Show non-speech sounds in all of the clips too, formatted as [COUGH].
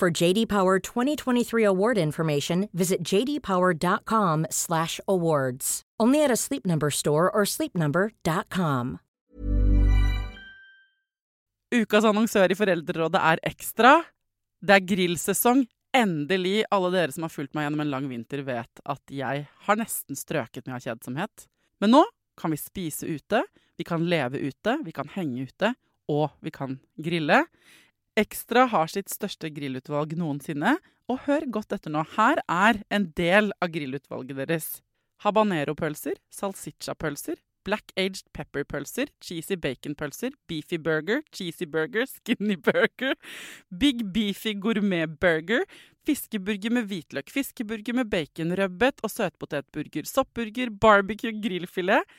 For JD Power 2023 award information, visit jdpower.com/awards. Only at a Sleep Number store or sleepnumber.com. Ukas annonsør i Foreldrerådet er Ekstra. Det er grillsesong. Endelig. Alle dere som har fulgt meg gjennom en lang vinter, vet at jeg har nesten strøket med kjedsomhet. Men nå kan vi spise ute, vi kan leve ute, vi kan henge ute, og vi kan grille. Ekstra har sitt største grillutvalg noensinne, og hør godt etter nå. Her er en del av grillutvalget deres. Habanero-pølser, salsiccia-pølser, black aged pepper-pølser, cheesy bacon-pølser, beefy burger, cheesy burger, skinny burger, big beefy gourmet-burger, fiskeburger med hvitløk, fiskeburger med baconrødbet og søtpotetburger, soppburger, barbecue, grillfilet,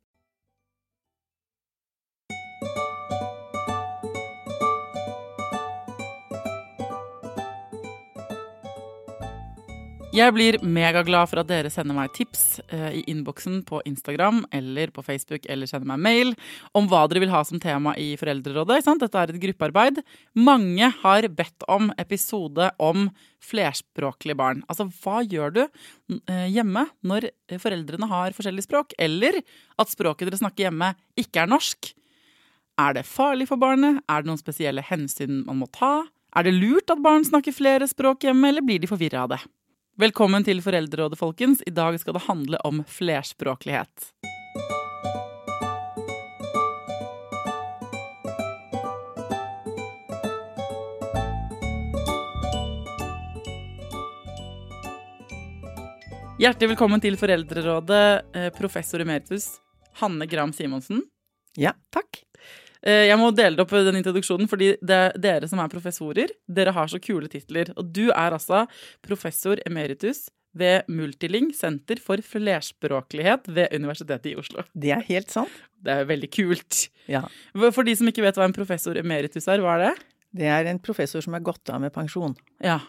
Jeg blir megaglad for at dere sender meg tips eh, i innboksen på Instagram eller på Facebook eller sender meg mail om hva dere vil ha som tema i Foreldrerådet. Dette er et gruppearbeid. Mange har bedt om episode om flerspråklige barn. Altså, hva gjør du eh, hjemme når foreldrene har forskjellig språk, eller at språket dere snakker hjemme, ikke er norsk? Er det farlig for barnet? Er det noen spesielle hensyn man må ta? Er det lurt at barn snakker flere språk hjemme, eller blir de forvirra av det? Velkommen til Foreldrerådet, folkens. I dag skal det handle om flerspråklighet. Hjertelig velkommen til Foreldrerådet, eh, professor emeritus Hanne Gram Simonsen. Ja, takk. Eh, jeg må dele opp den introduksjonen, fordi det er dere som er professorer, dere har så kule titler. Og du er altså professor emeritus ved Multiling, Senter for flerspråklighet ved Universitetet i Oslo. Det er helt sant. Det er veldig kult. Ja. For de som ikke vet hva en professor emeritus er, hva er det? Det er en professor som er gått av med pensjon. Ja.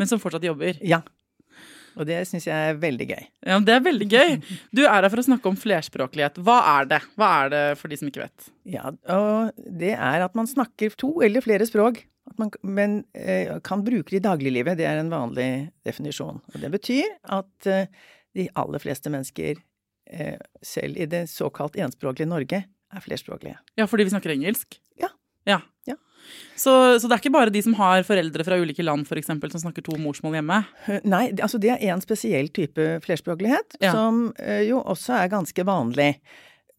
Men som fortsatt jobber. Ja. Og det syns jeg er veldig gøy. Ja, Det er veldig gøy. Du er her for å snakke om flerspråklighet. Hva er det? Hva er det for de som ikke vet? Ja, og det er at man snakker to eller flere språk, man, men eh, kan bruke det i dagliglivet. Det er en vanlig definisjon. Og det betyr at eh, de aller fleste mennesker, eh, selv i det såkalt enspråklige Norge, er flerspråklige. Ja, fordi vi snakker engelsk? Ja. Ja. Ja. Så, så, det er ikke bare de som har foreldre fra ulike land for eksempel, som snakker to morsmål hjemme? Nei, altså det er en spesiell type flerspråklighet ja. som jo også er ganske vanlig.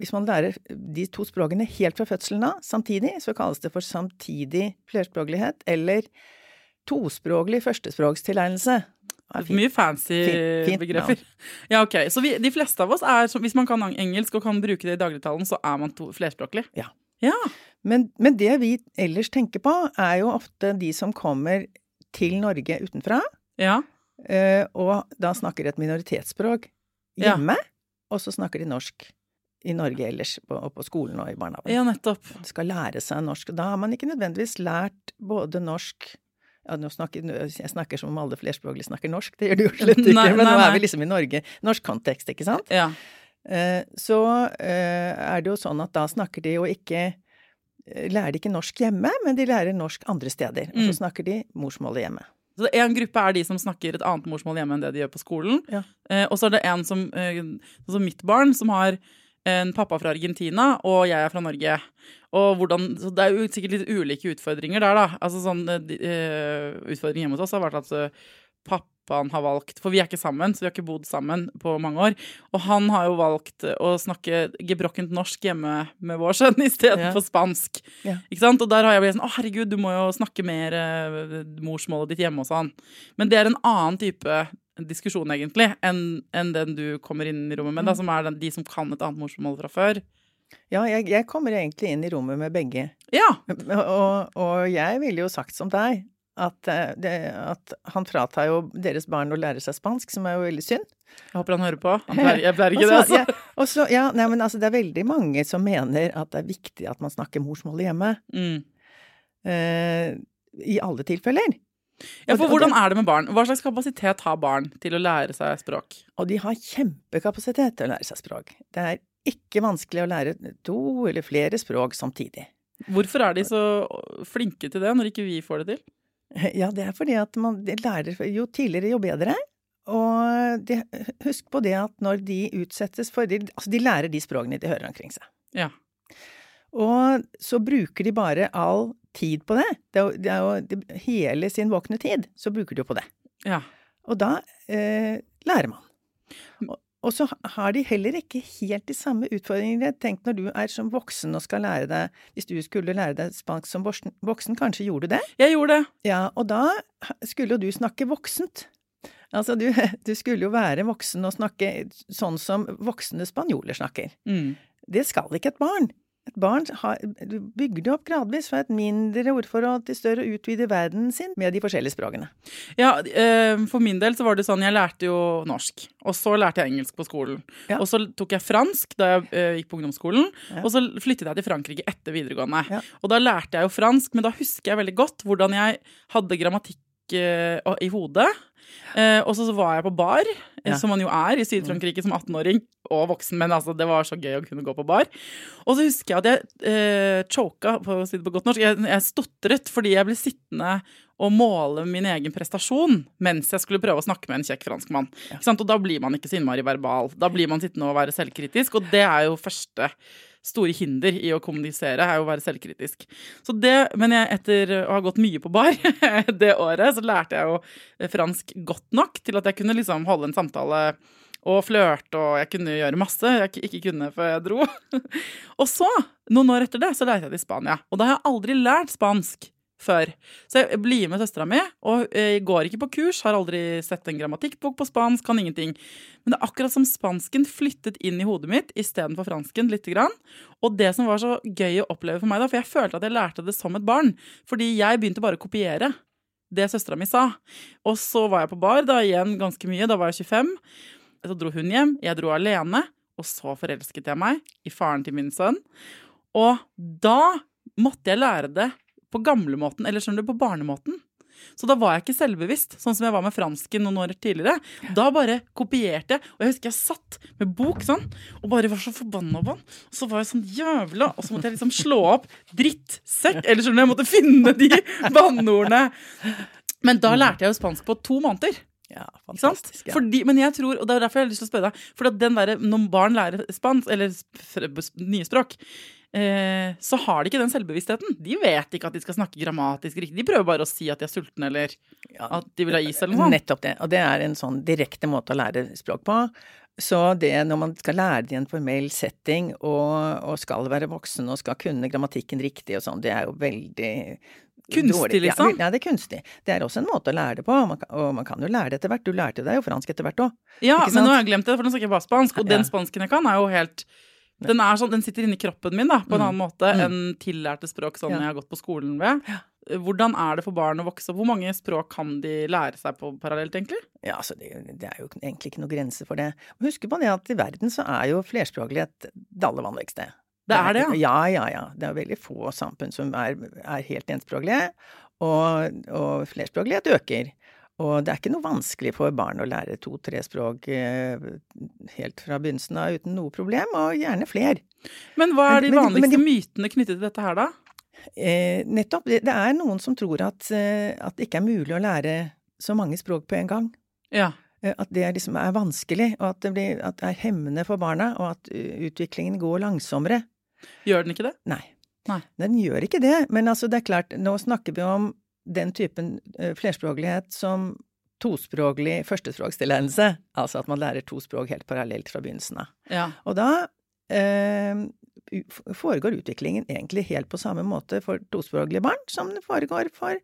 Hvis man lærer de to språkene helt fra fødselen av samtidig, så kalles det for samtidig flerspråklighet eller tospråklig førstespråkstilegnelse. Mye fancy fint, fint begreper. [LAUGHS] Ja, ok. Så vi, de fleste av oss er, hvis man kan engelsk og kan bruke det i dagligtalen, så er man to, flerspråklig? Ja. ja. Men, men, det vi ellers tenker på, er jo ofte de som kommer til Norge utenfra, ja. Eh, og da snakker et minoritetsspråk hjemme, ja. og så snakker de norsk i Norge ellers, på, på skolen og i barnehagen. Ja, nettopp. De skal lære seg norsk. Da har man ikke nødvendigvis lært både norsk ja, nå snakker, Jeg snakker som om alle flerspråklige snakker norsk, det gjør du jo [LAUGHS] slett ikke, nei, men nei, nå er vi liksom i Norge. Norsk kontekst, ikke sant? Ja. Eh, så eh, er det jo sånn at da snakker de jo ikke Lærer de ikke norsk hjemme, men de lærer norsk andre steder. Og så Mm. snakker de morsmålet hjemme. Så En gruppe er de som snakker et annet morsmål hjemme enn det de gjør på skolen. Ja. Eh, og så er det en som, eh, altså mitt barn, som har en pappa fra Argentina, og jeg er fra Norge. Og hvordan, så Det er jo sikkert litt ulike utfordringer der, da. Altså sånn, eh, Utfordringen hjemme hos oss har vært at uh, pappaen har valgt For vi er ikke sammen, så vi har ikke bodd sammen på mange år. Og han har jo valgt å snakke gebrokkent norsk hjemme med vår sønn istedenfor ja. spansk. Ja. Ikke sant? Og der har jeg blitt sånn Å, herregud, du må jo snakke mer uh, morsmålet ditt hjemme hos han. Men det er en annen type diskusjon, egentlig, enn en den du kommer inn i rommet med, da, mm. som er den, de som kan et annet morsmål fra før. Ja, jeg, jeg, kommer egentlig inn i rommet med begge. Ja. Og, og jeg ville jo sagt som deg, at, eh, det, at, han fratar jo deres barn å lære seg spansk, som er jo veldig synd. Jeg håper han hører på. Han [LAUGHS] jeg pleier ikke det, altså. Ja, også, ja, nei, men altså, det er veldig mange som mener at det er viktig at man snakker morsmålet hjemme. Mm. Eh, I alle tilfeller. Ja, for Hvordan er det med barn? Hva slags kapasitet har barn til å lære seg språk? Og de har kjempekapasitet til å lære seg språk. Det er ikke vanskelig å lære to eller flere språk samtidig. Hvorfor er de så flinke til det, når ikke vi får det til? [LAUGHS] Ja, det er fordi at man lærer Jo tidligere, jo bedre. Og de, husk på det at når de utsettes for de, Altså, de lærer de språkene de hører omkring seg. Ja. Og så bruker de bare all tid på det. Det er jo, det er jo hele sin våkne tid, så bruker de jo på det. Ja. Og da eh, lærer man. Og, og, så har de heller ikke helt de samme utfordringene. Tenk når du er som voksen og skal lære deg Hvis du skulle lære deg spansk som voksen, kanskje gjorde du det? Jeg gjorde det. Ja, og da skulle jo du snakke voksent. Altså, du, [LAUGHS] du, skulle jo være voksen og snakke sånn som voksne spanjoler snakker. Mm. Det skal ikke et barn. Et barn har, bygger opp gradvis fra et mindre ordforråd til større og utvider verden sin med de forskjellige språkene. Ja, eh, for min del så var det sånn, jeg lærte jo norsk, og så lærte jeg engelsk på skolen. Ja. Og så tok jeg fransk da jeg eh, gikk på ungdomsskolen, ja. og så flyttet jeg til Frankrike etter videregående. Ja. Og da lærte jeg jo fransk, men da husker jeg veldig godt hvordan jeg hadde grammatikk eh, i hodet. Eh, og så var jeg på bar, eh, ja. som man jo er i Syd-Frankrike som 18-åring og voksen, men altså, det var så gøy å kunne gå på bar. Og så husker jeg at jeg eh, choka, på å si det på godt norsk, jeg, jeg stotret fordi jeg ble sittende og måle min egen prestasjon mens jeg skulle prøve å snakke med en kjekk franskmann. Ja. Og da blir man ikke så innmari verbal. Da blir man sittende og være selvkritisk, og det er jo første store hinder i å kommunisere, er jo å være selvkritisk. Så det, Men jeg, etter å ha gått mye på bar [LAUGHS] det året, så lærte jeg jo fransk godt nok til at jeg kunne liksom holde en samtale og flørte, og jeg kunne gjøre masse jeg ikke kunne før jeg dro. [LAUGHS] og så, noen år etter det, så lærte jeg det i Spania. Og da har jeg aldri lært spansk før. Så jeg blir med søstera mi, og eh, går ikke på kurs, har aldri sett en grammatikkbok på spansk, kan ingenting. Men det er akkurat som spansken flyttet inn i hodet mitt istedenfor fransken lite grann. Og det som var så gøy å oppleve for meg da, for jeg følte at jeg lærte det som et barn, fordi jeg begynte bare å kopiere det søstera mi sa. Og så var jeg på bar, da igjen ganske mye, da var jeg 25. Så dro hun hjem, jeg dro alene, og så forelsket jeg meg i faren til min sønn. Og da måtte jeg lære det på gamlemåten, eller skjønner du, på barnemåten. Så da var jeg ikke selvbevisst, sånn som jeg var med fransken noen år tidligere. Da bare kopierte jeg. Og jeg husker jeg satt med bok sånn, og bare var så forbanna på den. Og så var jeg sånn jævla Og så måtte jeg liksom slå opp 'drittsekk', eller skjønner du, jeg måtte finne de [LAUGHS] banneordene. Men da lærte jeg jo spansk på to måneder. Ja, fantastisk. Ja. Fordi, men jeg tror, og det er derfor jeg har lyst til å spørre deg, for den der, når barn lærer spansk, eller nye språk, så har de ikke den selvbevisstheten. De vet ikke at de skal snakke grammatisk riktig. De prøver bare å si at de er sultne, eller at de vil ha is, eller noe sånt. Nettopp det. Og det er en sånn direkte måte å lære språk på. Så det når man skal lære det i en formell setting og, og, skal være voksen og skal kunne grammatikken riktig og sånn, det er jo veldig Kunstig, liksom? Ja, det er kunstig. Det er også en måte å lære det på, og man kan, og man kan jo lære det etter hvert. Du lærte deg jo fransk etter hvert òg. Ja, men nå har jeg glemt det, for nå snakker jeg bare spansk, og den spansken jeg kan, er jo helt den, sånn, den, sitter inni kroppen min da, på en mm. annen måte mm. enn tillærte språk ja. jeg har gått på skolen ved. Hvordan er det for barn å vokse opp? Hvor mange språk kan de lære seg på parallelt, egentlig? Ja, altså det, det, er jo egentlig ikke noe grense for det. Husk på det at i verden så er jo flerspråklighet det aller vanligste. Det er det, ja? Ja, ja, ja. Det er veldig få samfunn som er, er helt enspråklige, og, og flerspråklighet øker. Og det er ikke noe vanskelig for barn å lære to-tre språk eh, helt fra begynnelsen av uten noe problem, og gjerne fler. Men hva er de vanligste men, men, mytene knyttet til dette her, da? Eh, nettopp. Det, det, er noen som tror at, eh, at, det ikke er mulig å lære så mange språk på en gang. Ja. at det liksom er vanskelig, og at det, blir, at det er hemmende for barna, og at utviklingen går langsommere. Gjør den ikke det? Nei. Nei. Den gjør ikke det, men altså det er klart, nå snakker vi om den typen flerspråklighet som tospråklig førstespråkstilegnelse, altså at man lærer to språk helt parallelt fra begynnelsen av. Ja. Og da eh, foregår utviklingen egentlig helt på samme måte for tospråklige barn som det foregår for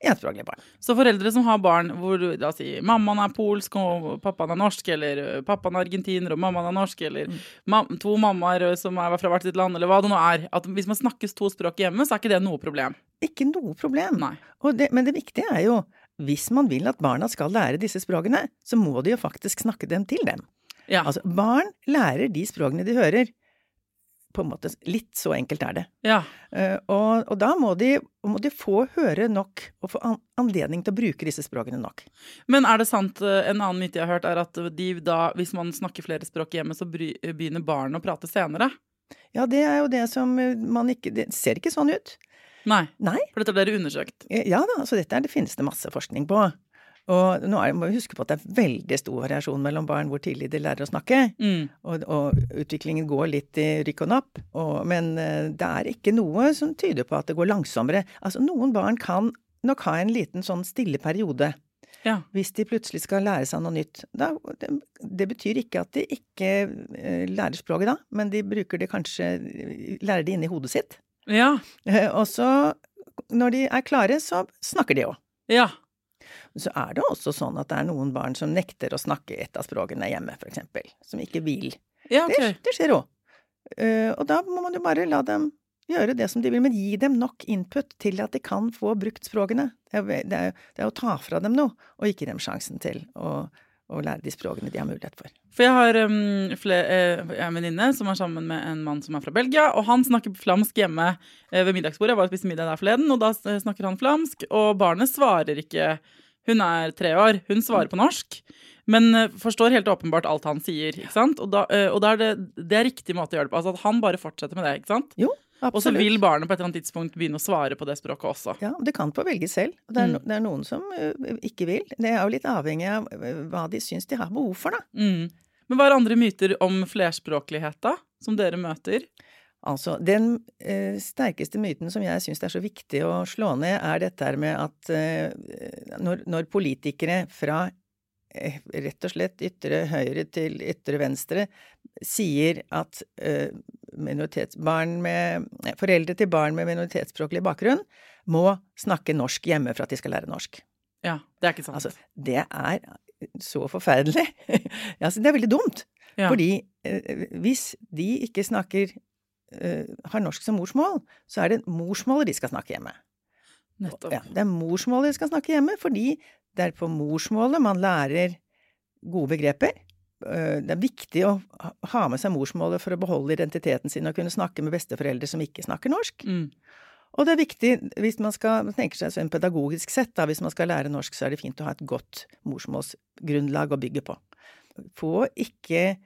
enspråklige barn. Så foreldre som har barn hvor la oss si, mammaen er polsk og pappaen er norsk, eller pappaen er argentiner og mammaen er norsk, eller mm. ma to mammaer som er fra hvert sitt land, eller hva det nå er at Hvis man snakkes to språk hjemme, så er ikke det noe problem? Ikke noe problem. Det, men det viktige er jo hvis man vil at barna skal lære disse språkene, så må de jo faktisk snakke dem til dem. Ja. Altså, barn lærer de språkene de hører. På en måte, Litt så enkelt er det. Ja. Uh, og, og, da må de, må de, få høre nok, og få an anledning til å bruke disse språkene nok. Men er det sant, eh, en annen myte jeg har hørt, er at de da, hvis man snakker flere språk hjemme, så begynner barn å prate senere? Ja, det er jo det som man ikke Det ser ikke sånn ut. Nei. Nei. For dette ble undersøkt? Ja da, så dette er, det finnes det masse forskning på. Og nå må vi huske på at det er veldig stor variasjon mellom barn hvor tidlig de lærer å snakke. Mm. Og, og, utviklingen går litt i rykk og napp. Og, men eh, det er ikke noe som tyder på at det går langsommere. Altså, noen barn kan nok ha en liten sånn stille periode. Ja. Hvis de plutselig skal lære seg noe nytt. Da, det, det, betyr ikke at de ikke uh, lærer språket da, men de bruker det kanskje Lærer det inni hodet sitt. Ja. Eh, og så, når de er klare, så snakker de òg. Ja. Så er det også sånn at det er noen barn som nekter å snakke et av språkene hjemme, eksempel. Som ikke vil. Ja, okay. det, det skjer òg. Uh, og da må man jo bare la dem gjøre det som de vil, men gi dem nok input til at de kan få brukt språkene. Det er, det er, det er å ta fra dem noe, og ikke gi dem sjansen til å og lære de språkene de har mulighet for. For jeg har um, flere, uh, en venninne som er sammen med en mann som er fra Belgia, og han snakker flamsk hjemme uh, ved middagsbordet. Jeg var og spiste middag der forleden, og da snakker han flamsk, og barnet svarer ikke Hun er tre år, hun svarer på norsk, men forstår helt åpenbart alt han sier, ikke sant? Og da, og da er det, det er riktig måte å gjøre det på. Altså at han bare fortsetter med det, ikke sant? Jo. Og så vil barnet på et eller annet tidspunkt begynne å svare på det språket også. Ja, det kan få velge selv. Det er, mm. det er noen som uh, ikke vil. Det er jo litt avhengig av uh, hva de syns de har behov for, da. Mm. Men hva er andre myter om flerspråklighet, da? Som dere møter? Altså, den eh, sterkeste myten som jeg syns er så viktig å slå ned, er dette her med at når, når politikere fra rett og slett ytre høyre til ytre venstre sier at minoritetsbarn med Foreldre til barn med minoritetsspråklig bakgrunn må snakke norsk hjemme for at de skal lære norsk. Ja, det er ikke sant. Altså, det er så forferdelig. [LAUGHS] altså, det er veldig dumt. Ja. Fordi eh, hvis de ikke snakker eh, har norsk som morsmål, så er det morsmålet de skal snakke hjemme. Nettopp. Ja, det er morsmålet de skal snakke hjemme, fordi det er på morsmålet man lærer gode begreper. Eh, det er viktig å ha med seg morsmålet for å beholde identiteten sin og kunne snakke med besteforeldre som ikke snakker norsk. Mm. Og det er viktig, hvis man skal tenke seg sånn pedagogisk sett, da, hvis man skal lære norsk, så er det fint å ha et godt morsmålsgrunnlag å bygge på. Få ikke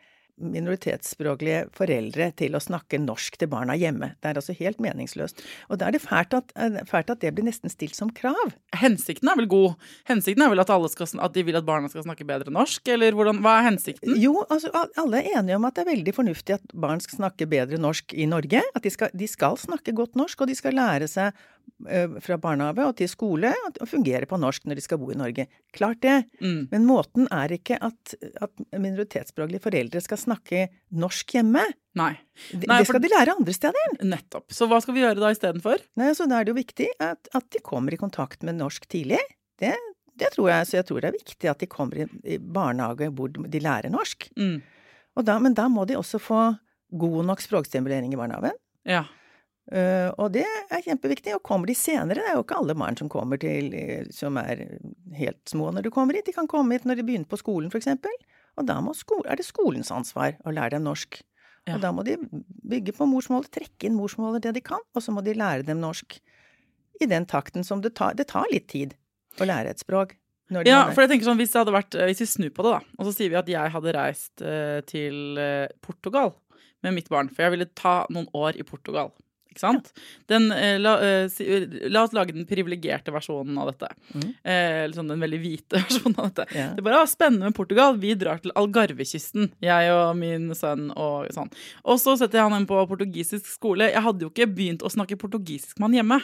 minoritetsspråklige foreldre til å snakke norsk til barna hjemme. Det er altså helt meningsløst. Og da er det fælt at, eh, fælt at, det blir nesten stilt som krav. Hensikten er vel god? Hensikten er vel at, skal, at de vil at barna skal snakke bedre norsk, eller hvordan, hva er hensikten? Jo, altså alle er enige om at det er veldig fornuftig at barn skal snakke bedre norsk i Norge. At de skal, de skal snakke godt norsk, og de skal lære seg fra barnehage og til skole og fungere på norsk når de skal bo i Norge. Klart det. Mm. Men måten er ikke at, at minoritetsspråklige foreldre skal snakke norsk hjemme. Nei. Nei, det skal de lære andre steder. Nettopp. Så hva skal vi gjøre da istedenfor? Så Da er det jo viktig at, at, de kommer i kontakt med norsk tidlig. Det, det, tror jeg. Så jeg tror det er viktig at de kommer i, i barnehage hvor de lærer norsk. Mm. Da, men da må de også få god nok språkstimulering i barnehagen. Ja. Uh, og det er kjempeviktig. Og kommer de senere, det er jo ikke alle barn som kommer til eh, som er helt små når de kommer hit. De kan komme hit når de begynner på skolen, eksempel. Og da er det skolens ansvar å lære dem norsk. Ja. Og da må de bygge på morsmålet, trekke inn morsmålet det de kan, og så må de lære dem norsk i den takten som det tar. Det tar litt tid å lære et språk. ja, for jeg tenker sånn, hvis, vært, hvis vi snur på det, da, og så sier vi at jeg hadde reist til Portugal med mitt barn, for jeg ville ta noen år i Portugal. Ikke sant? Den, eh, la, eh, eh, la, oss lage den privilegerte versjonen av dette. Mm. Eh, sånn den veldig hvite [LAUGHS] versjonen av dette. Yeah. Det er bare ah, spennende med Portugal. Vi drar til Algarvekysten, jeg og min sønn og sånn. Og så setter jeg han inn på portugisisk skole. Jeg hadde jo ikke begynt å snakke portugisisk med han hjemme.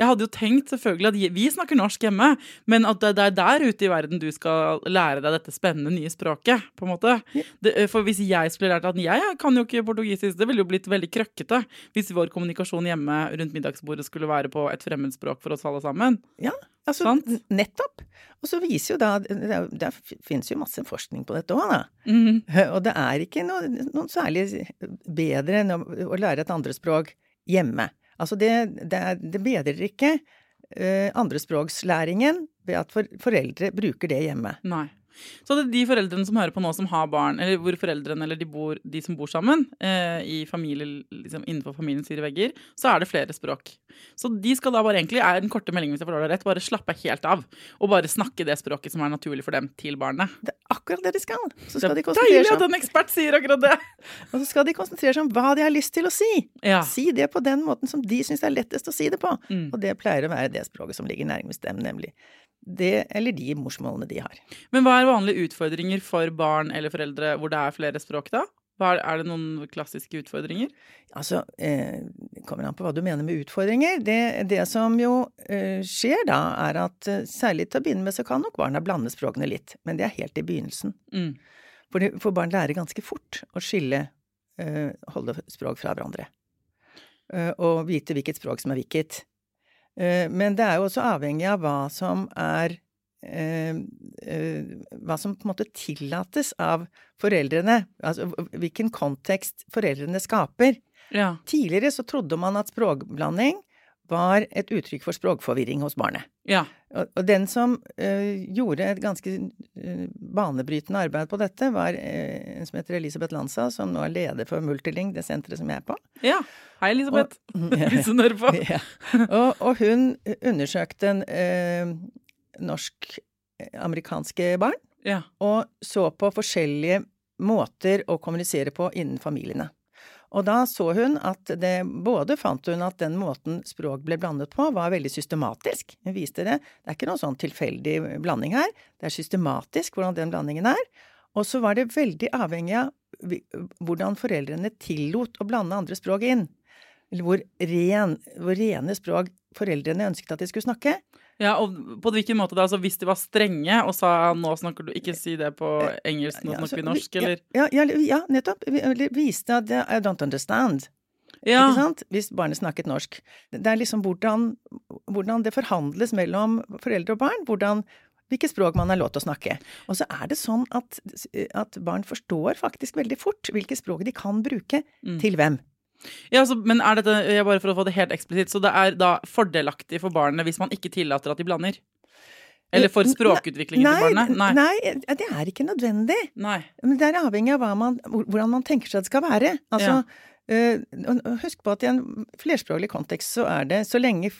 Jeg hadde jo tenkt selvfølgelig at vi snakker norsk hjemme, men at det er der ute i verden du skal lære deg dette spennende nye språket. på en måte. Det, eh, for hvis jeg skulle lært at jeg kan jo ikke portugisisk, det ville jo blitt veldig krøkkete hvis vår kommunikasjon hjemme rundt middagsbordet skulle være på et fremmedspråk for oss alle sammen. Ja, altså Sant? nettopp. Og så viser jo da Det, det finnes jo masse forskning på dette òg, da. Mm. Og det er ikke noe, noe særlig bedre enn å, å lære et andrespråk hjemme. Altså det, det, det bedrer ikke uh, andrespråkslæringen ved at for, foreldre bruker det hjemme. Nei. Så det er de foreldrene som hører på nå, som har barn, eller hvor foreldrene eller de, bor, de som bor sammen eh, i familie, liksom innenfor familiens fire vegger, så er det flere språk. Så de skal da bare egentlig, er den korte meldingen hvis jeg forstår det rett, bare slappe helt av. Og bare snakke det språket som er naturlig for dem, til barnet. Det er akkurat det de skal. Så skal det er de deilig at en ekspert sier akkurat det! [LAUGHS] Og så skal de konsentrere seg om hva de har lyst til å si. Ja. Si det på den måten som de syns er lettest å si det på. Mm. Og det pleier å være det språket som ligger nærmest dem, nemlig det eller de morsmålene de har. Men hva er vanlige utfordringer for barn eller foreldre hvor det er flere språk, da? Er det noen klassiske utfordringer? Altså, eh, kommer an på hva du mener med utfordringer. Det, det som jo eh, skjer da, er at eh, særlig til å begynne med så kan nok barna blande språkene litt. Men det er helt i begynnelsen. Mm. For, det, for, barn lærer ganske fort å skille eh, holde språk fra hverandre. Eh, og vite hvilket språk som er hvilket. Eh, men det er jo også avhengig av hva som er eh, eh, hva som på en måte tillates av foreldrene, altså hvilken kontekst foreldrene skaper. Ja. Tidligere så trodde man at språkblanding var et uttrykk for språkforvirring hos barnet. Ja. Og, og, den som uh, gjorde et ganske uh, banebrytende arbeid på dette, var uh, en som heter Elisabeth Lanza, som nå er leder for Multiling, det senteret som jeg er på. Ja. Hei, Elisabeth. [LAUGHS] Hvis hun hører på. [LAUGHS] ja. og, og, hun undersøkte norsk-amerikanske barn, ja. og så på forskjellige måter å kommunisere på innen familiene. Og da så hun at det Både fant hun at den måten språk ble blandet på, var veldig systematisk. Hun viste det. Det er ikke noen sånn tilfeldig blanding her. Det er systematisk hvordan den blandingen er. Og så var det veldig avhengig av hvordan foreldrene tillot å blande andre språk inn. Eller hvor, ren, hvor rene språk foreldrene ønsket at de skulle snakke. Ja, og på hvilken måte da? Altså hvis de var strenge og sa nå snakker du ikke si det på engelsk, nå snakker altså, vi norsk, eller? Ja, ja, ja nettopp. Viste at I don't understand. Ja. Ikke sant? Hvis barnet snakket norsk. Det er liksom hvordan, hvordan det forhandles mellom foreldre og barn. hvordan hvilket språk man har lov til å snakke. Og så er det sånn at, at barn forstår faktisk veldig fort hvilke språk de kan bruke mm. til hvem. Ja, altså, men er dette, bare for å få det helt eksplisitt, så det er da fordelaktig for barnet hvis man ikke tillater at de blander? Eller for språkutviklingen nei, til barnet? Nei. nei, det er ikke nødvendig. Nei. Men det er avhengig av man, hvordan man tenker seg det skal være. Altså, ja. uh, husk på at i en flerspråklig kontekst så er det, så lenge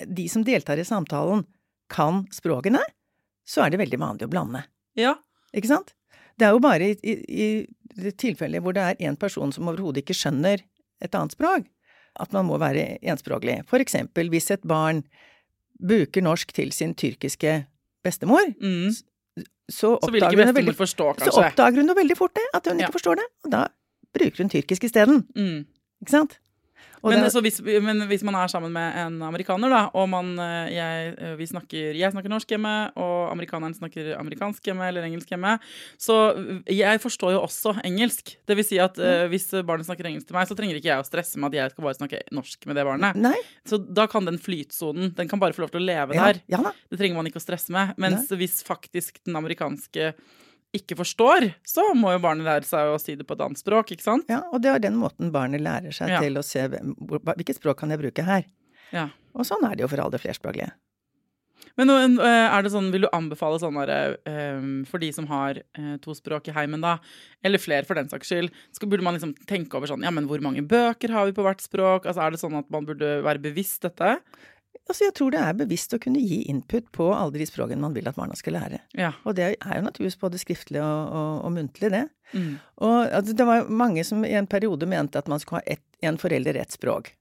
de som deltar i samtalen kan språkene, så er det veldig vanlig å blande. Ja. Ikke sant? Det er jo bare i, i, i tilfeller hvor det er en person som overhodet ikke skjønner et annet språk. At man må være enspråklig. For eksempel hvis et barn bruker norsk til sin tyrkiske bestemor, mm. så, oppdager hun veldig, forstå, så oppdager hun veldig fort det, at hun ja. ikke forstår det. Og da bruker hun tyrkisk isteden. Mm. Ikke sant? Men, det, hvis, men, hvis, man er sammen med en amerikaner, da, og man, eh, jeg, eh, snakker, jeg, snakker, norsk hjemme, og amerikaneren snakker amerikansk hjemme eller engelsk hjemme, så jeg forstår jo også engelsk. Det vil si at uh, hvis barnet snakker engelsk til meg, så trenger ikke jeg å stresse med at jeg skal bare snakke norsk med det barnet. Nei. Så da kan den flytsonen den kan bare få lov til å leve ja. der. Ja, det trenger man ikke å stresse med. Mens Nei. hvis faktisk den amerikanske ikke forstår, så må jo barnet lære seg å si det på et annet språk, ikke sant? Ja, og det er den måten barnet lærer seg ja. til å se hvilket språk kan jeg bruke her. Ja. Og sånn er det jo for alle flerspråklige. Men eh, er det sånn, vil du anbefale sånn um, for de som har uh, to språk i heimen, da, eller flere for den saks skyld, så burde man liksom tenke over sånn Ja, men hvor mange bøker har vi på hvert språk? Altså, Er det sånn at man burde være bevisst dette? Altså, jeg tror det er bevisst å kunne gi input på alle de språkene man vil at barna skal lære. Ja. Og det er jo naturligvis både skriftlig og, og, og muntlig, det. Mm. Og altså, det var mange som i en periode mente at man skulle ha ett, en forelder ett språk.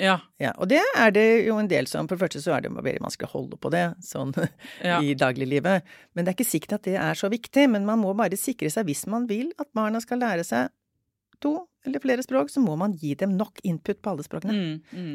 Ja. ja. Og det er det jo en del som For det første så er det veldig vanskelig å holde på det sånn [LAUGHS] ja. i dagliglivet. Men det er ikke sikkert at det er så viktig. Men man må bare sikre seg, hvis man vil at barna skal lære seg to eller flere språk, så må man gi dem nok input på alle språkene. Mm, mm.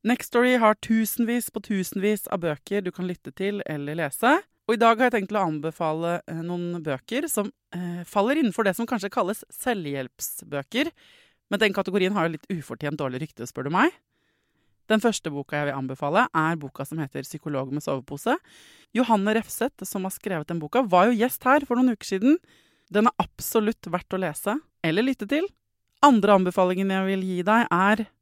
Nextory har tusenvis på tusenvis av bøker du kan lytte til eller lese. Og i dag har jeg tenkt å anbefale eh, noen bøker som eh, faller innenfor det som kanskje kalles selvhjelpsbøker. Men den kategorien har jo litt ufortjent dårlig rykte, spør du meg. Den første boka jeg vil anbefale, er boka som heter 'Psykolog med sovepose'. Johanne Refseth, som har skrevet den boka, var jo gjest her for noen uker siden. Den er absolutt verdt å lese eller lytte til. Andre anbefalingen jeg vil gi deg, er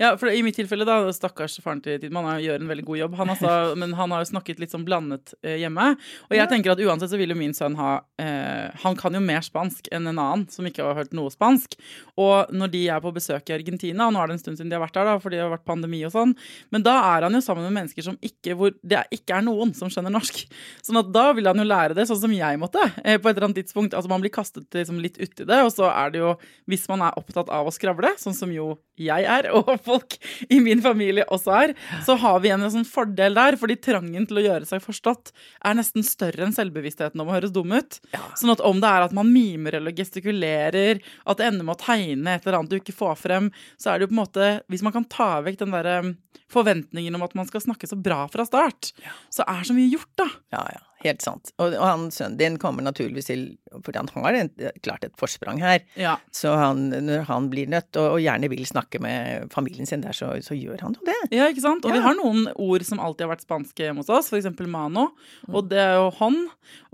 Ja, for i mitt tilfelle, da, stakkars faren til Tidmann han gjør en veldig god jobb. Han altså, [LAUGHS] men han har jo snakket litt sånn blandet eh, hjemme. Og jeg ja. tenker at uansett så vil jo min sønn ha eh, Han kan jo mer spansk enn en annen som ikke har hørt noe spansk. Og når de er på besøk i Argentina, og nå er det en stund siden de har vært der, da, fordi det har vært pandemi og sånn, men da er han jo sammen med mennesker som ikke, hvor det ikke er noen som skjønner norsk. [LAUGHS] Sånn at da vil han jo lære det, sånn som jeg måtte, eh, på et eller annet tidspunkt. Altså man blir kastet liksom, litt uti det, og så er det jo, hvis man er opptatt av å skravle, sånn som jo jeg er, og folk i min familie også er, så har vi en sånn fordel der. Fordi trangen til å gjøre seg forstått er nesten større enn selvbevisstheten om å høres dum ut. Ja. Sånn at om det er at man mimer eller gestikulerer, at det ender med å tegne et eller annet du ikke får frem, så er det jo på en måte Hvis man kan ta vekk den derre um, forventningen om at man skal snakke så bra fra start, ja. så er så mye gjort, da. Ja, ja. Helt sant. Og, og han, sønnen din kommer naturligvis til For han har en, klart et forsprang her. Ja. Så han, når han blir nødt, og, og, gjerne vil snakke med familien sin der, så, så gjør han jo det. Ja, ikke sant. Og ja. vi har noen ord som alltid har vært spanske hjemme hos oss, f.eks. mano. Og mm. det er jo hånd.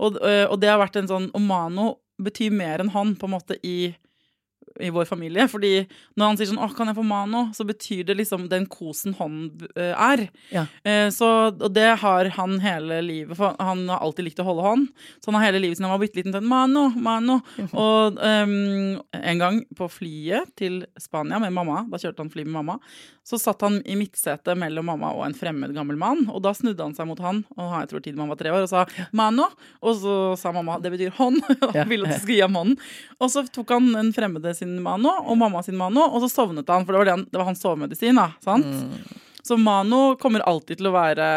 Og, og det har vært en sånn Og mano betyr mer enn hånd, på en måte, i i vår familie. Fordi når han sier sånn 'Å, kan jeg få mano?', så betyr det liksom den kosen hånd eh, er. Ja. Eh, så, og det har han hele livet. For han har alltid likt å holde hånd. Så han har hele livet siden han var bitte liten sånn 'mano, mano'. Og um, en gang på flyet til Spania med mamma, da kjørte han fly med mamma, så satt han i midtsetet mellom mamma og en fremmed gammel mann. Og da snudde han seg mot han, og jeg tror tiden han var tre år, og sa 'mano'. Og så sa mamma 'det betyr hånd', [LAUGHS] og ville at du skulle gi ham hånden. Og så tok han den fremmede sin mano og mamma sin mano, og så sovnet han, for det var, det han, det var hans sovemedisin. da, sant? Mm. Så Mano kommer alltid til å være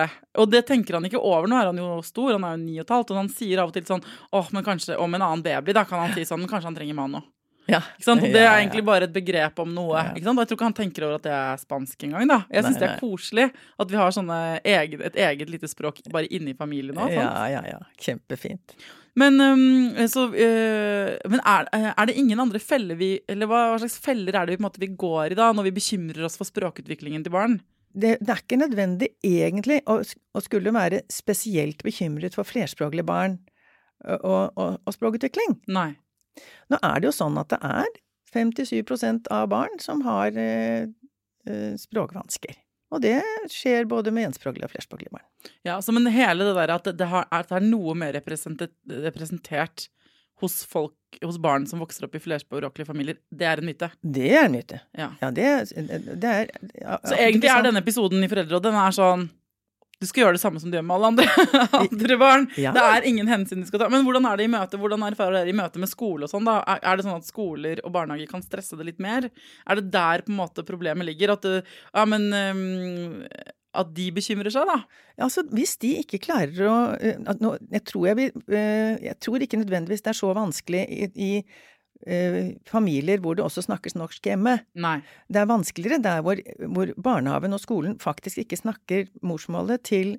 Og det tenker han ikke over. Nå er han jo stor, han er jo ni og et halvt, og han sier av og til sånn åh, men kanskje om en annen baby, da kan han si sånn, men kanskje han trenger Mano. Ja. Ikke sant? Og det er egentlig bare et begrep om noe. Ikke sant? Og jeg tror ikke han tenker over at det er spansk engang. da. Jeg syns det er koselig at vi har eget, et eget lite språk bare inni familien òg. Ja, ja, ja. Kjempefint. Men, um, så, uh, men er, er det ingen andre feller vi Eller hva, hva slags feller er det vi, måte, vi går i da, når vi bekymrer oss for språkutviklingen til barn? Det, det er ikke nødvendig egentlig å, å skulle være spesielt bekymret for flerspråklige barn og, og, og, språkutvikling. Nei. Nå er det jo sånn at det er 57% av barn som har eh, språkvansker. Og det skjer både med enspråklige og flerspråklige barn. Ja, så Men hele det der at det, har, at det er noe mer representert hos folk, hos barn som vokser opp i flerspråklige familier, det er en myte. Det er en myte. Ja. Ja, det, det er ja, Så egentlig er denne episoden i Foreldrerådet den er sånn du skal gjøre det samme som du gjør med alle andre, [LAUGHS] andre barn. Ja. Det er ingen hensyn du skal ta. Men hvordan er det i møte Hvordan erfarer dere i møte med skole og sånn? da? Er, det sånn at skoler og barnehager kan stresse det litt mer? Er det der på en måte problemet ligger? At, det, ja, men, um, at de bekymrer seg, da? Ja, Altså, hvis de ikke klarer å eh, nå, jeg, tror jeg, eh, jeg tror ikke nødvendigvis det er så vanskelig i, i eh, familier hvor det også snakkes norsk hjemme. Nei. Det er vanskeligere der hvor, hvor barnehagen og skolen faktisk ikke snakker morsmålet til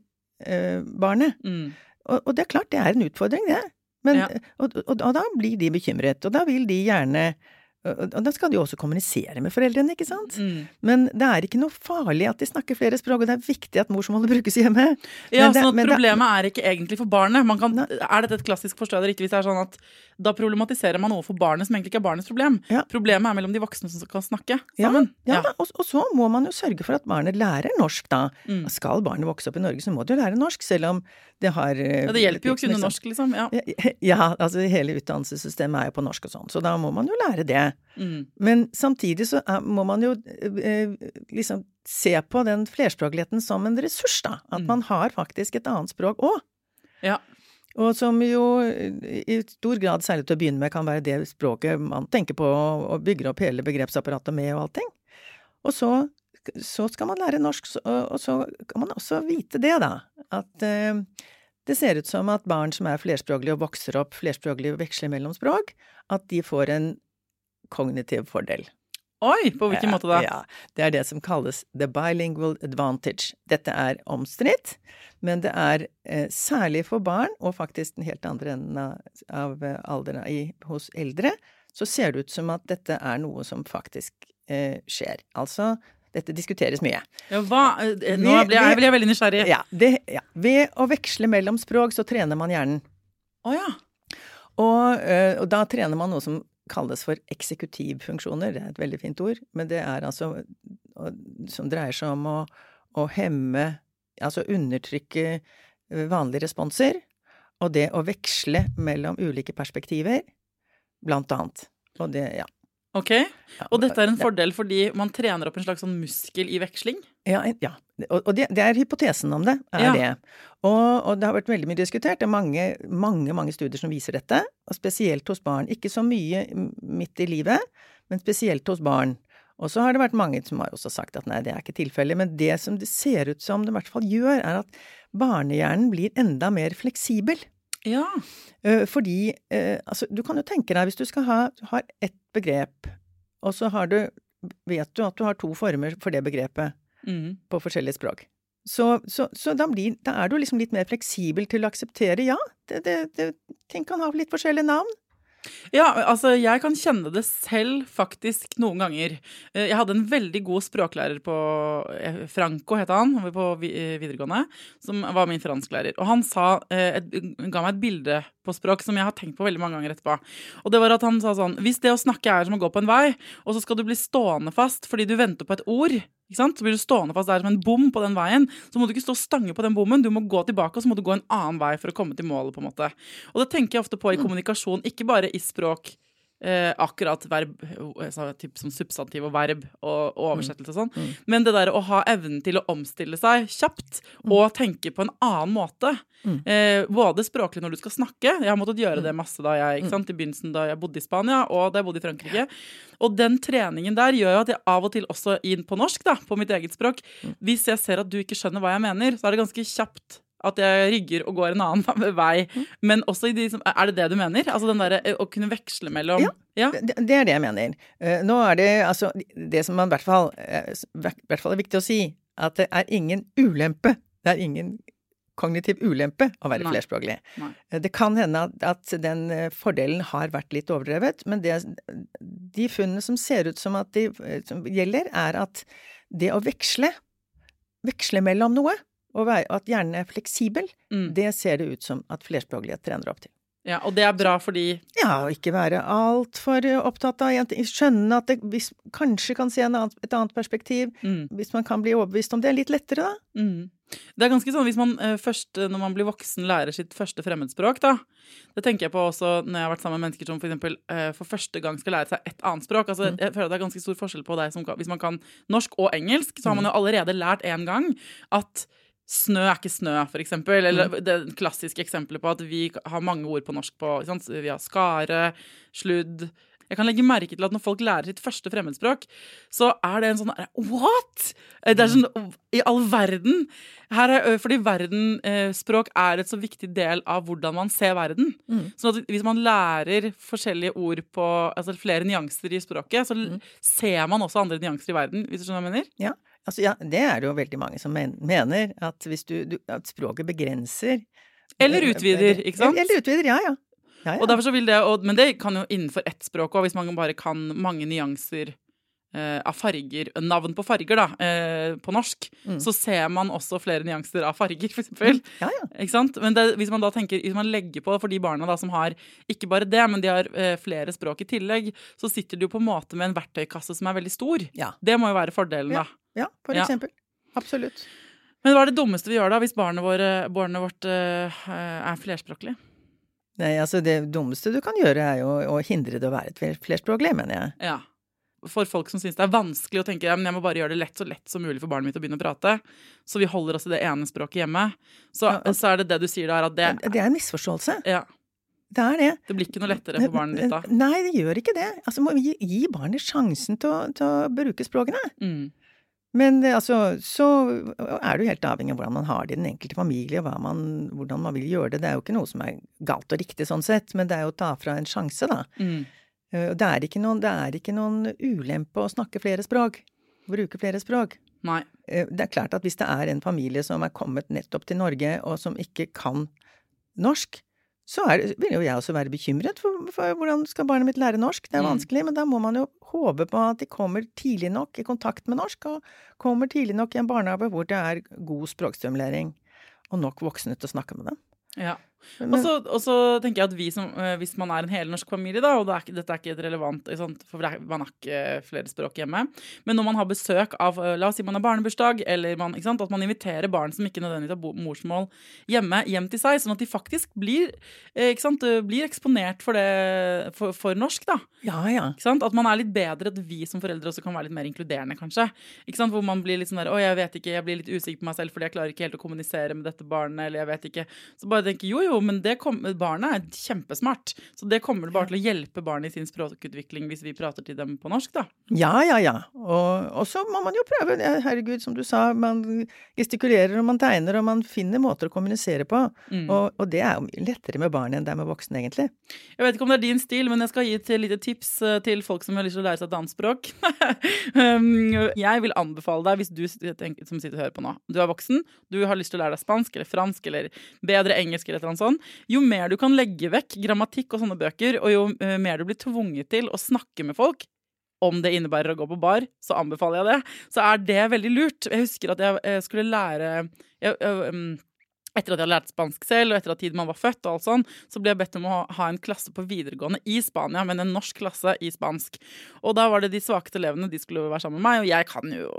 uh, barnet. Mm. Og, og det er klart, det er en utfordring, det. Men, Ja. og, og, og da blir de bekymret, og da vil de gjerne og, og da skal de jo også kommunisere med foreldrene, ikke sant? Mm. Men det er ikke noe farlig at de snakker flere språk, og det er viktig at morsmålet brukes hjemme. Ja, det- sånn at problemet det- er ikke egentlig for barnet. Man kan, er dette et klassisk forstå det riktig hvis det er sånn at da problematiserer man noe for barnet som egentlig ikke er barnets problem? Ja. Problemet er mellom de voksne som kan snakke Ja, ja, Ja, Og, og så må man jo sørge for at barnet lærer norsk, da. Mm. Skal barnet vokse opp i Norge, så må det jo lære norsk, selv om det har eh, Ja, det hjelper jo å kunne norsk, liksom. Ja. Ja, [LAUGHS] ja, altså hele utdannelsessystemet er jo på norsk og sånn, så da må man jo lære det. Mm. Men samtidig så er, må man jo eh, liksom se på den flerspråkligheten som en ressurs, da. At Mm. man har faktisk et annet språk òg. Ja. Og som jo i stor grad, særlig til å begynne med, kan være det språket man tenker på og bygger opp hele begrepsapparatet med og allting. Og så, så skal man lære norsk, og så kan man også vite det, da. At eh, det ser ut som at barn som er flerspråklige og vokser opp flerspråklige og veksler mellom språk, at de får en kognitiv fordel. Oi, på hvilken måte da? Ja, det er det som kalles the bilingual advantage. Dette er omstridt, men det er eh, særlig for barn, og faktisk den helt andre enden av, av eh, alderen i, hos eldre, så ser det ut som at dette er noe som faktisk eh, skjer. Altså, dette diskuteres mye. Ja, hva, eh, nå blir jeg, blir jeg veldig nysgjerrig. Ja, det, ja. Ved å veksle mellom språk, så trener man hjernen. Å ja. Og, eh, og da trener man noe som kalles for eksekutivfunksjoner. Det er et veldig fint ord, men det er altså som dreier seg om å, å hemme Altså undertrykke eh, vanlige responser, og det å veksle mellom ulike perspektiver, blant annet. Og det, ja. Ok. Og dette er en fordel fordi man trener opp en slags sånn muskel i veksling? Ja, ja. og, det, det er hypotesen om det, er Ja. det. Og, og det har vært veldig mye diskutert. Det er mange, mange, mange studier som viser dette, og spesielt hos barn. Ikke så mye midt i livet, men spesielt hos barn. Og så har det vært mange som har også sagt at nei, det er ikke tilfellet, men det som det ser ut som det i hvert fall gjør, er at barnehjernen blir enda mer fleksibel. Ja. Eh, Fordi eh, altså, du kan jo tenke deg hvis du skal ha har ett begrep, og så har du vet du at du har to former for det begrepet Mm. på forskjellige språk. Så, så, så da, blir, da er du liksom litt mer fleksibel til å akseptere, ja, det, det, det, ting kan ha litt forskjellige navn. Ja, altså jeg kan kjenne det selv faktisk noen ganger. Eh, Jeg hadde en veldig god språklærer på eh, Franco, het han, på eh, videregående, som var min fransklærer. Og han sa, et, ga meg et bilde på språk som jeg har tenkt på veldig mange ganger etterpå. Og det var at han sa sånn Hvis det å snakke er som å gå på en vei, og så skal du bli stående fast fordi du venter på et ord, ikke sant? så blir du stående fast der som en bom på den veien, så må du ikke stå og stange på den bommen, du må gå tilbake, og så må du gå en annen vei for å komme til målet, på en måte. Og det tenker jeg ofte på i kommunikasjon, ikke bare i språk, eh, akkurat verb, altså, typ som substantiv og verb og, og oversettelse og sånn, men det der å ha evnen til å omstille seg kjapt og tenke på en annen måte, eh, både språklig når du skal snakke, jeg har måttet gjøre det masse da jeg, ikke sant, i begynnelsen da jeg bodde i Spania, og da jeg bodde i Frankrike, og den treningen der gjør jo at jeg av og til også inn på norsk, da, på mitt eget språk, hvis jeg ser at du ikke skjønner hva jeg mener, så er det ganske kjapt At jeg rygger og går en annen [LAUGHS] vei. Men også i de som Er det det du mener? Altså den derre å kunne veksle mellom Ja. ja. Det, det, er det jeg mener. Nå er det altså Det som man i hvert fall, i hvert fall er viktig å si, at det er ingen ulempe. Det er ingen kognitiv ulempe å være Nei. flerspråklig. Nei. Det kan hende at, at, den fordelen har vært litt overdrevet, men det, de funnene som ser ut som at de som gjelder, er at det å veksle, veksle mellom noe, og at hjernen er fleksibel, mm. det ser det ut som at flerspråklighet trener opp til. Ja, Og det er bra fordi Ja, å ikke være altfor opptatt av ting. Skjønne at det hvis, kanskje kan se annen, et annet perspektiv. Mm. Hvis man kan bli overbevist om det. Litt lettere, da. Mm. Det er ganske sånn hvis man uh, først, når man blir voksen, lærer sitt første fremmedspråk, da. Det tenker jeg på også når jeg har vært sammen med mennesker som for eksempel for første gang skal lære seg et annet språk. Altså, mm. Jeg føler at det er ganske stor forskjell på deg som Hvis man kan norsk og engelsk, så har man jo mm. allerede lært én gang at Snø er ikke snø, for eksempel. Eller mm. det klassiske eksempelet på at vi har mange ord på norsk på Vi har skare, sludd Jeg kan legge merke til at når folk lærer sitt første fremmedspråk, så er det en sånn What?! Det er sånn I all verden! Her er, fordi verdensspråk er et så viktig del av hvordan man ser verden. Mm. Så hvis man lærer forskjellige ord på Altså flere nyanser i språket, så mm. ser man også andre nyanser i verden, hvis du skjønner hva jeg mener? Ja. Altså, ja, det er det jo veldig mange som mener, at, du, du, at språket begrenser Eller eh, utvider, ikke sant? Eller utvider, ja, ja. ja, ja. Og derfor så vil det, og, men det kan jo innenfor ett språk òg, hvis man bare kan mange nyanser eh, av farger, navn på farger, da, eh, på norsk, mm. så ser man også flere nyanser av farger, for eksempel. [LAUGHS] Ja, ja. Ikke sant? Men det, hvis man da tenker, hvis man legger på for de barna da som har ikke bare det, men de har eh, flere språk i tillegg, så sitter de jo på en måte med en verktøykasse som er veldig stor. Ja. Det må jo være fordelen, da. Ja, for eksempel. Absolutt. Men hva er det dummeste vi gjør da, hvis barnet, våre, barnet vårt uh, er flerspråklig? Nei, altså Det dummeste du kan gjøre, er jo å hindre det å være et flerspråklig, mener jeg. Ja. For folk som syns det er vanskelig å tenke ja, men jeg må bare gjøre det lett så lett som mulig for barnet mitt å begynne å prate, så vi holder oss i det ene språket hjemme, så, ja, og, så er det det du sier da, at det Det er en misforståelse. Ja. Det er det. Det blir ikke noe lettere for barnet ditt da? Nei, det gjør ikke det. Altså, må gi, gi barnet sjansen til å, til å bruke språkene. Mm. Men altså, så er du helt avhengig av hvordan man har det i den enkelte familie, og man, hvordan man vil gjøre det. Det er jo ikke noe som er galt og riktig sånn sett, men det er jo å ta fra en sjanse, da. Mm. Eh, det, er ikke noen, det er ikke noen ulempe å snakke flere språk. Bruke flere språk. Nei. Eh, det er klart at hvis det er en familie som er kommet nettopp til Norge, og som ikke kan norsk, så er, vil jo jeg også være bekymret for, for, hvordan skal barnet mitt lære norsk. Det er mm. vanskelig, men da må man jo håpe på at de kommer tidlig nok i kontakt med norsk, og kommer tidlig nok i en barnehage hvor det er god språkstimulering og nok voksne til å snakke med dem. Ja. Og så tenker jeg at vi som, eh, hvis man er en helnorsk familie, da, og det er, dette er ikke et relevant For man har ikke flere språk hjemme. Men når man har besøk av eh, La oss si man har barnebursdag, eller man, at man inviterer barn som ikke nødvendigvis har morsmål hjemme, hjem til seg, sånn at de faktisk blir, sant, blir eksponert for det for, for norsk, da. Ja, ja. At man er litt bedre, at vi som foreldre også kan være litt mer inkluderende, kanskje. Hvor man blir litt sånn der Å, jeg vet ikke, jeg blir litt usikker på meg selv fordi jeg klarer ikke helt å kommunisere med dette barnet, eller jeg vet ikke. Så bare tenker jo, jo, men det kom, barnet er kjempesmart. Så det kommer bare til å hjelpe barnet i sin språkutvikling hvis vi prater til dem på norsk, da. Ja, ja, ja. Og, og så må man jo prøve. Herregud, som du sa, man gestikulerer og man tegner og man finner måter å kommunisere på. Mm. Og, og, det er jo mye lettere med barn enn det er med voksne, egentlig. Jeg vet ikke om det er din stil, men jeg skal gi et lite tips eh, til folk som har lyst til å lære seg et annet språk. [LAUGHS] Um, jeg vil anbefale deg, hvis du som sitter og hører på nå, du er voksen, du har lyst til å lære deg spansk eller fransk eller bedre engelsk eller et eller annet sånt, jo mer du kan legge vekk grammatikk og sånne bøker, og jo uh, mer du blir tvunget til å snakke med folk, om det innebærer å gå på bar, så anbefaler jeg det. Så er det veldig lurt. Jeg husker at jeg, jeg skulle lære jeg, um, etter at jeg hadde lært spansk selv, og etter at tiden man var født, og alt sånn, så ble jeg bedt om å ha en klasse på videregående i Spania, men en norsk klasse i spansk. Og da var det de svakeste elevene, de skulle være sammen med meg, og jeg kan jo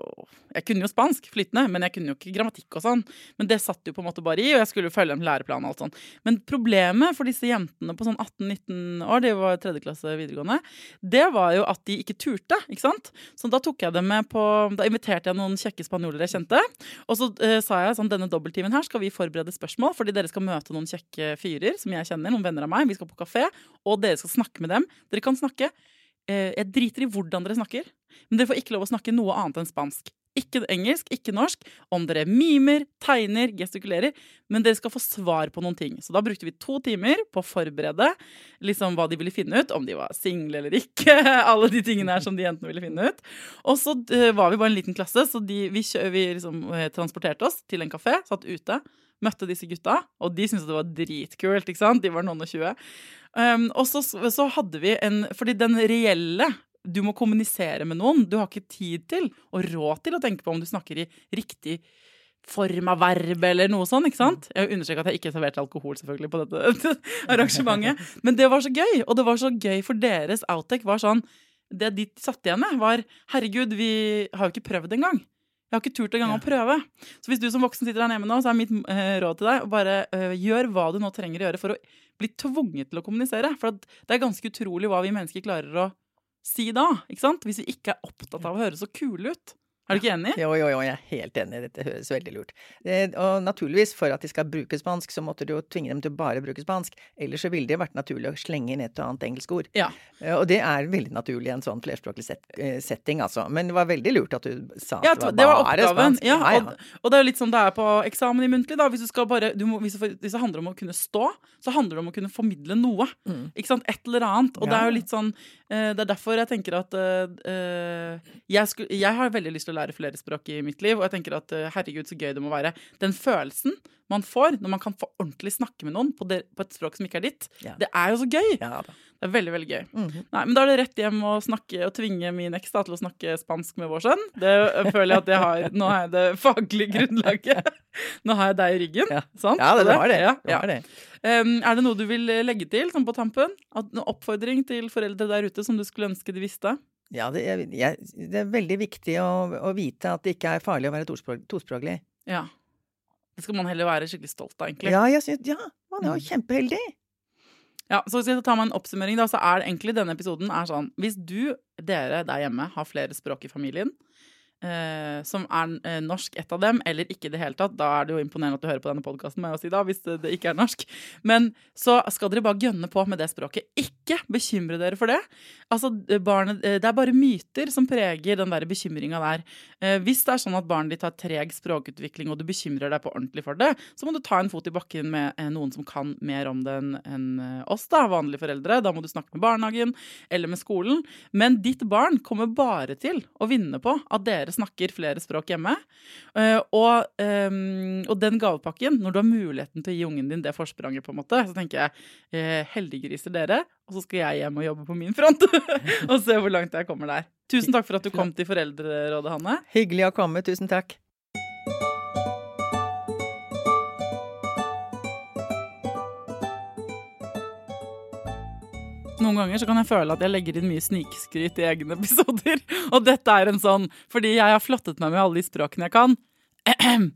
Jeg kunne jo spansk flytende, men jeg kunne jo ikke grammatikk og sånn. Men det satt jo på en måte bare i, og jeg skulle jo følge en læreplan og alt sånn. Men problemet for disse jentene på sånn 18-19 år, de var tredje klasse videregående, det var jo at de ikke turte, ikke sant. Så da tok jeg dem med på Da inviterte jeg noen kjekke spanjoler jeg kjente, og så uh, sa jeg sånn denne dobbelttimen her skal vi forberede forberede spørsmål, fordi dere skal møte noen kjekke fyrer som jeg kjenner, noen venner av meg. Vi skal på kafé, og dere skal snakke med dem. Dere kan snakke. Eh, jeg driter i hvordan dere snakker, men dere får ikke lov å snakke noe annet enn spansk. Ikke engelsk, ikke norsk. Om dere mimer, tegner, gestikulerer. Men dere skal få svar på noen ting. Så da brukte vi to timer på å forberede liksom hva de ville finne ut. Om de var single eller ikke. [LAUGHS] Alle de tingene her som de jentene ville finne ut. Og så uh, var vi bare en liten klasse, så de, vi, vi liksom, uh, transporterte oss til en kafé. Satt ute. Møtte disse gutta, og de syntes det var dritkult. ikke sant? De var noen og tjue. Um, og så, så hadde vi en Fordi den reelle du må kommunisere med noen. Du har ikke tid til og råd til å tenke på om du snakker i riktig form av verb eller noe sånt. ikke sant? Jeg understreker at jeg ikke serverte alkohol selvfølgelig på dette [LAUGHS] arrangementet. Men det var så gøy, og det var så gøy for deres outtake var sånn Det de satt igjen med, var herregud, vi har jo ikke prøvd engang. Jeg har ikke turt engang ja. å prøve. Så hvis du som voksen sitter der hjemme nå, så er mitt uh, råd til deg å bare uh, gjør hva du nå trenger å gjøre for å bli tvunget til å kommunisere. For det er ganske utrolig hva vi mennesker klarer å si da? ikke sant? Hvis vi ikke er opptatt av å høre så kule ut. Er du ikke enig? Jo, jo, jo, jeg er helt enig. Dette høres veldig lurt. Det, og naturligvis, for at de skal bruke spansk, så måtte du jo tvinge dem til å bare bruke spansk. Ellers så ville det vært naturlig å slenge inn et og annet engelsk ord. Ja. Eh, og det er veldig naturlig i en sånn flerspråklig set, eh, setting, altså. Men det var veldig lurt at du sa at ja, det var, bare spansk. Ja, ja, og, og, det er jo litt sånn det er på eksamen i muntlig, da. Hvis, bare, du må, hvis, det handler om å kunne stå, så handler det om å kunne formidle noe. Mm. Ikke sant? Et eller annet. Og det er jo litt sånn Eh, det er derfor jeg tenker at uh, jeg, skulle, jeg, har veldig lyst til å lære flere språk i mitt liv, og jeg tenker at uh, herregud, så gøy det må være. Den følelsen man får når man kan få ordentlig snakke med noen på, det, på et språk som ikke er ditt, ja. det er jo så gøy. Ja, det er veldig veldig gøy. Mm -hmm. Nei, Men da er det rett hjem å snakke og tvinge min eks til å snakke spansk med vår sønn. Det føler jeg at jeg har Nå har jeg det faglige grunnlaget. Nå har jeg deg i ryggen. Ja, sant? ja det, det var det. Ja, det, var det. Um, er det noe du vil legge til sånn på tampen? En oppfordring til foreldre der ute som du skulle ønske de visste? Ja, det er, jeg, det er veldig viktig å, å, vite at det ikke er farlig å være tospråklig. Ja. Det skal man heller være skikkelig stolt av, egentlig. Ja, jeg synes, ja man er jo mm. kjempeheldig. Ja, så Hvis jeg tar meg en oppsummering, da, så er det egentlig denne episoden er sånn Hvis du, dere der hjemme, har flere språk i familien, eh, som er uh, norsk, ett av dem, eller ikke i det hele tatt. Da er det jo imponerende at du hører på denne podkasten, si da, hvis det, det, ikke er norsk. Men så skal dere bare gønne på med det språket. Ikke bekymre dere for det. Altså, barnet, uh, Det er bare myter som preger den der bekymringa der. Eh, hvis det er sånn at barnet ditt har treg språkutvikling, og du bekymrer deg på ordentlig for det, så må du ta en fot i bakken med eh, noen som kan mer om det enn eh, oss, da, vanlige foreldre. Da må du snakke med barnehagen eller med skolen. Men ditt barn kommer bare til å vinne på at dere snakker flere språk hjemme. Uh, og, um, og, den gavepakken, når du har muligheten til å gi ungen din det forspranget, på en måte, så tenker jeg uh, heldiggriser dere, og så skal jeg hjem og jobbe på min front. [LAUGHS] og se hvor langt jeg kommer der. Tusen takk for at du kom til Foreldrerådet, Hanne. Hyggelig å komme. Tusen takk. Noen ganger så kan jeg føle at jeg legger inn mye snikskryt i egne [LAUGHS] episoder. Og dette er en sånn, fordi jeg har flottet meg med alle de språkene jeg kan. [CLEARS THROAT]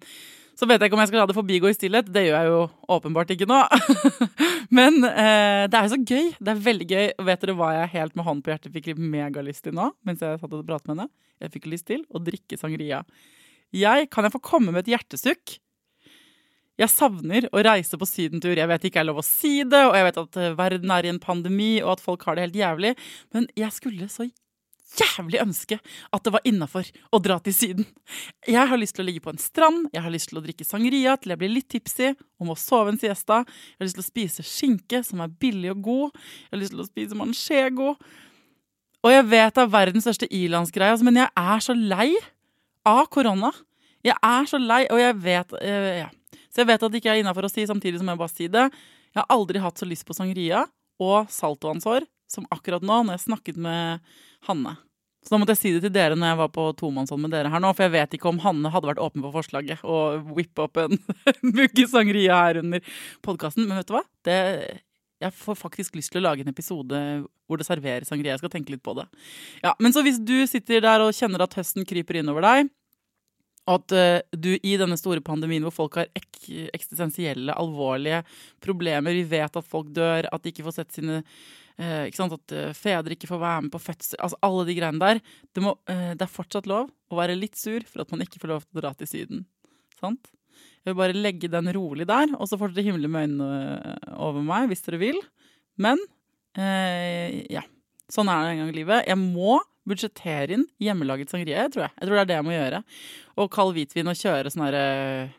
Så vet jeg ikke om jeg skal la det forbigå i stillhet. Det gjør jeg jo åpenbart ikke nå. [LAUGHS] Men eh, det er jo så gøy. Det er veldig gøy. Og Vet dere hva jeg helt med hånden på hjertet fikk megalyst til nå? Mens jeg satt og pratet med henne? Jeg fikk lyst til å drikke sangria. Jeg, Kan jeg få komme med et hjertesukk? Jeg savner å reise på sydentur. Jeg vet ikke er lov å si det, og jeg vet at eh, verden er i en pandemi, og at folk har det helt jævlig, men jeg skulle så jævlig ønske at det var innafor å dra til Syden. Jeg har lyst til å ligge på en strand, jeg har lyst til å drikke sangria til jeg blir litt tipsy, om å sove en siesta, jeg har lyst til å spise skinke som er billig og god, jeg har lyst til å spise manchego. Og jeg vet det er verdens største ilandsgreie, men jeg er så lei av korona. Jeg er så lei, og jeg vet uh, ja. Så jeg vet at det ikke er innafor å si, samtidig som jeg bare sier det. Jeg har aldri hatt så lyst på sangria og saltoansvar som akkurat nå, når jeg snakket med Hanne. Så da måtte jeg si det til dere når jeg var på tomannshånd med dere her nå, for jeg vet ikke om Hanne hadde vært åpen på forslaget og whippe opp en [LAUGHS] mugge sangria her under podkasten. Men vet du hva? Det, jeg får faktisk lyst til å lage en episode hvor det serveres sangria. Jeg skal tenke litt på det. Ja, Men så hvis du sitter der og kjenner at høsten kryper innover deg, at uh, du i denne store pandemien hvor folk har ek eksistensielle, alvorlige problemer Vi vet at folk dør, at de ikke får sett sine uh, ikke sant, At uh, fedre ikke får være med på fødsel Altså alle de greiene der. Det, må, det, er fortsatt lov å være litt sur for at man ikke får lov til å dra til Syden. Sant? Jeg vil bare legge den rolig der, og så får dere himle med øynene over meg hvis dere vil. Men ja. Sånn er det en gang i livet. Jeg må Budsjettere inn hjemmelaget sangria, tror jeg. Jeg tror det er det jeg må gjøre. Og kald hvitvin og kjøre sånn herre eh,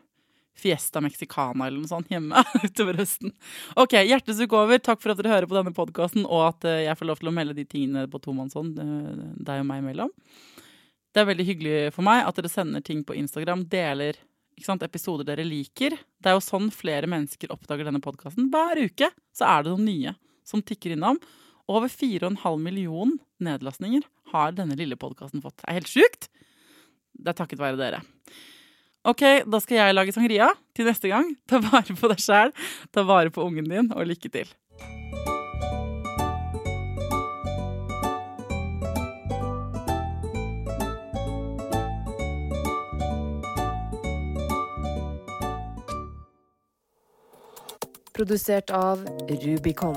Fiesta Mexicana eller noe sånt hjemme [LAUGHS] utover høsten. Ok, hjertesukk over. Takk for at dere hører på denne podkasten, og at eh, jeg får lov til å melde de tingene på tomannshånd eh, deg og meg imellom. Det er veldig hyggelig for meg at dere sender ting på Instagram, deler sant, episoder dere liker. Det er jo sånn flere mennesker oppdager denne podkasten. Hver uke så er det noen nye som tikker innom. Over 4,5 million nedlastninger har denne lille podkasten fått. Det er helt sjukt! Det er takket være dere. Ok, da skal jeg lage sangria til neste gang. Ta vare på deg sjæl, ta vare på ungen din, og lykke til. Produsert av Rubicon.